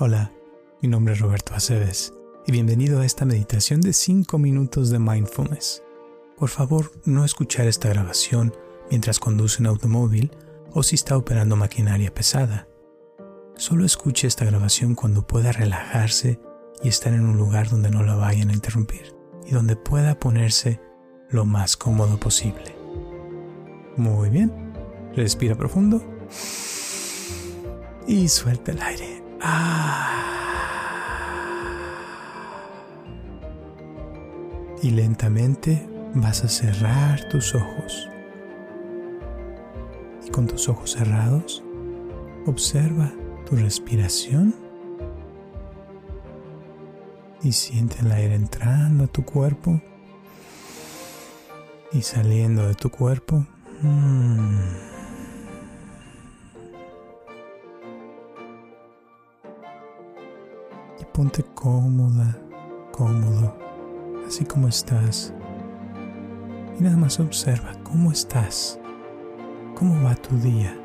Hola, mi nombre es Roberto Aceves y bienvenido a esta meditación de 5 minutos de mindfulness. Por favor, no escuchar esta grabación mientras conduce un automóvil o si está operando maquinaria pesada. Solo escuche esta grabación cuando pueda relajarse y estar en un lugar donde no la vayan a interrumpir y donde pueda ponerse lo más cómodo posible. Muy bien, respira profundo y suelta el aire. Y lentamente vas a cerrar tus ojos. Y con tus ojos cerrados, observa tu respiración y siente el aire entrando a tu cuerpo y saliendo de tu cuerpo. Mm. Ponte cómoda, cómodo, así como estás. Y nada más observa cómo estás, cómo va tu día.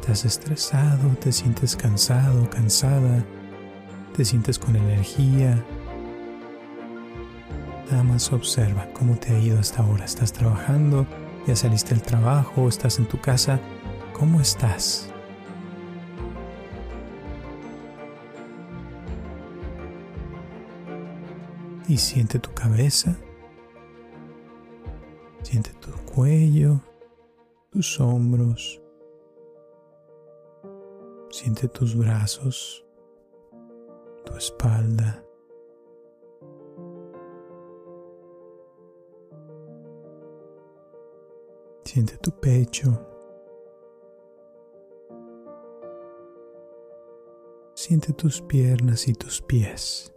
¿Estás estresado? ¿Te sientes cansado, cansada? ¿Te sientes con energía? Nada más observa cómo te ha ido hasta ahora. ¿Estás trabajando? ¿Ya saliste del trabajo? ¿Estás en tu casa? ¿Cómo estás? Y siente tu cabeza, siente tu cuello, tus hombros, siente tus brazos, tu espalda. Siente tu pecho. Siente tus piernas y tus pies.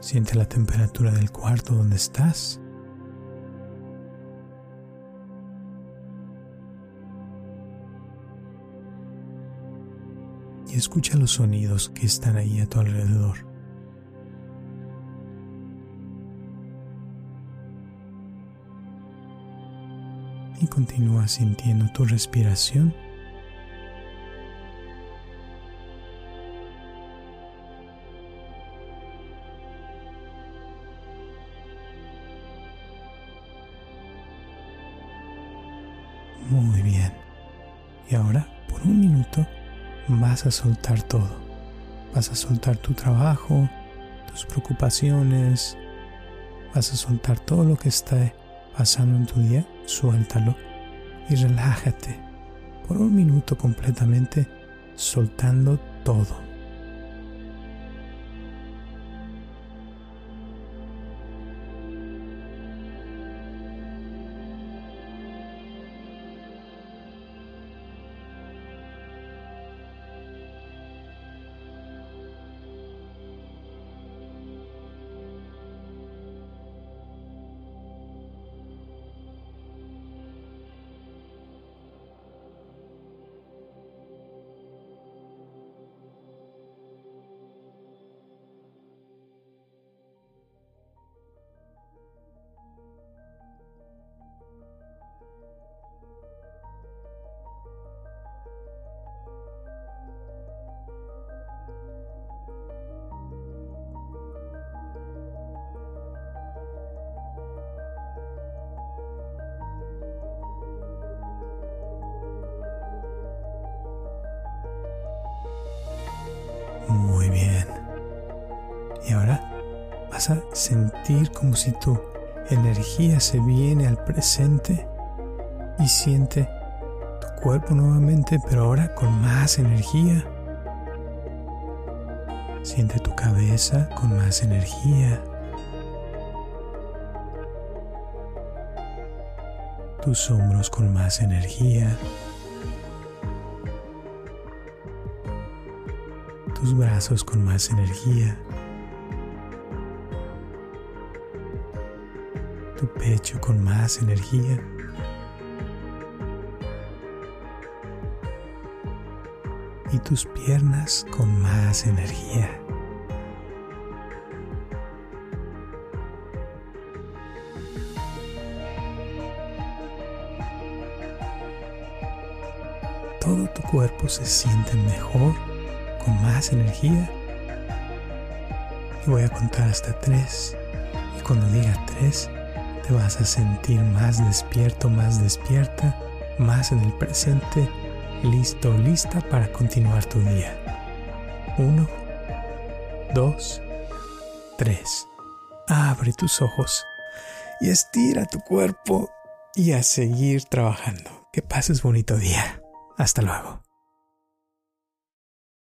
Siente la temperatura del cuarto donde estás. Y escucha los sonidos que están ahí a tu alrededor. Y continúa sintiendo tu respiración. Muy bien. Y ahora, por un minuto, vas a soltar todo. Vas a soltar tu trabajo, tus preocupaciones. Vas a soltar todo lo que está pasando en tu día. Suéltalo y relájate por un minuto completamente soltando todo. Muy bien. Y ahora vas a sentir como si tu energía se viene al presente y siente tu cuerpo nuevamente, pero ahora con más energía. Siente tu cabeza con más energía. Tus hombros con más energía. tus brazos con más energía, tu pecho con más energía. Y tus piernas con más energía. todo tu cuerpo se siente mejor con más energía. Y voy a contar hasta tres. Y cuando diga tres, te vas a sentir más despierto, más despierta, más en el presente, listo, lista para continuar tu día. Uno, dos, tres. Abre tus ojos y estira tu cuerpo y a seguir trabajando. Que pases bonito día. Hasta luego.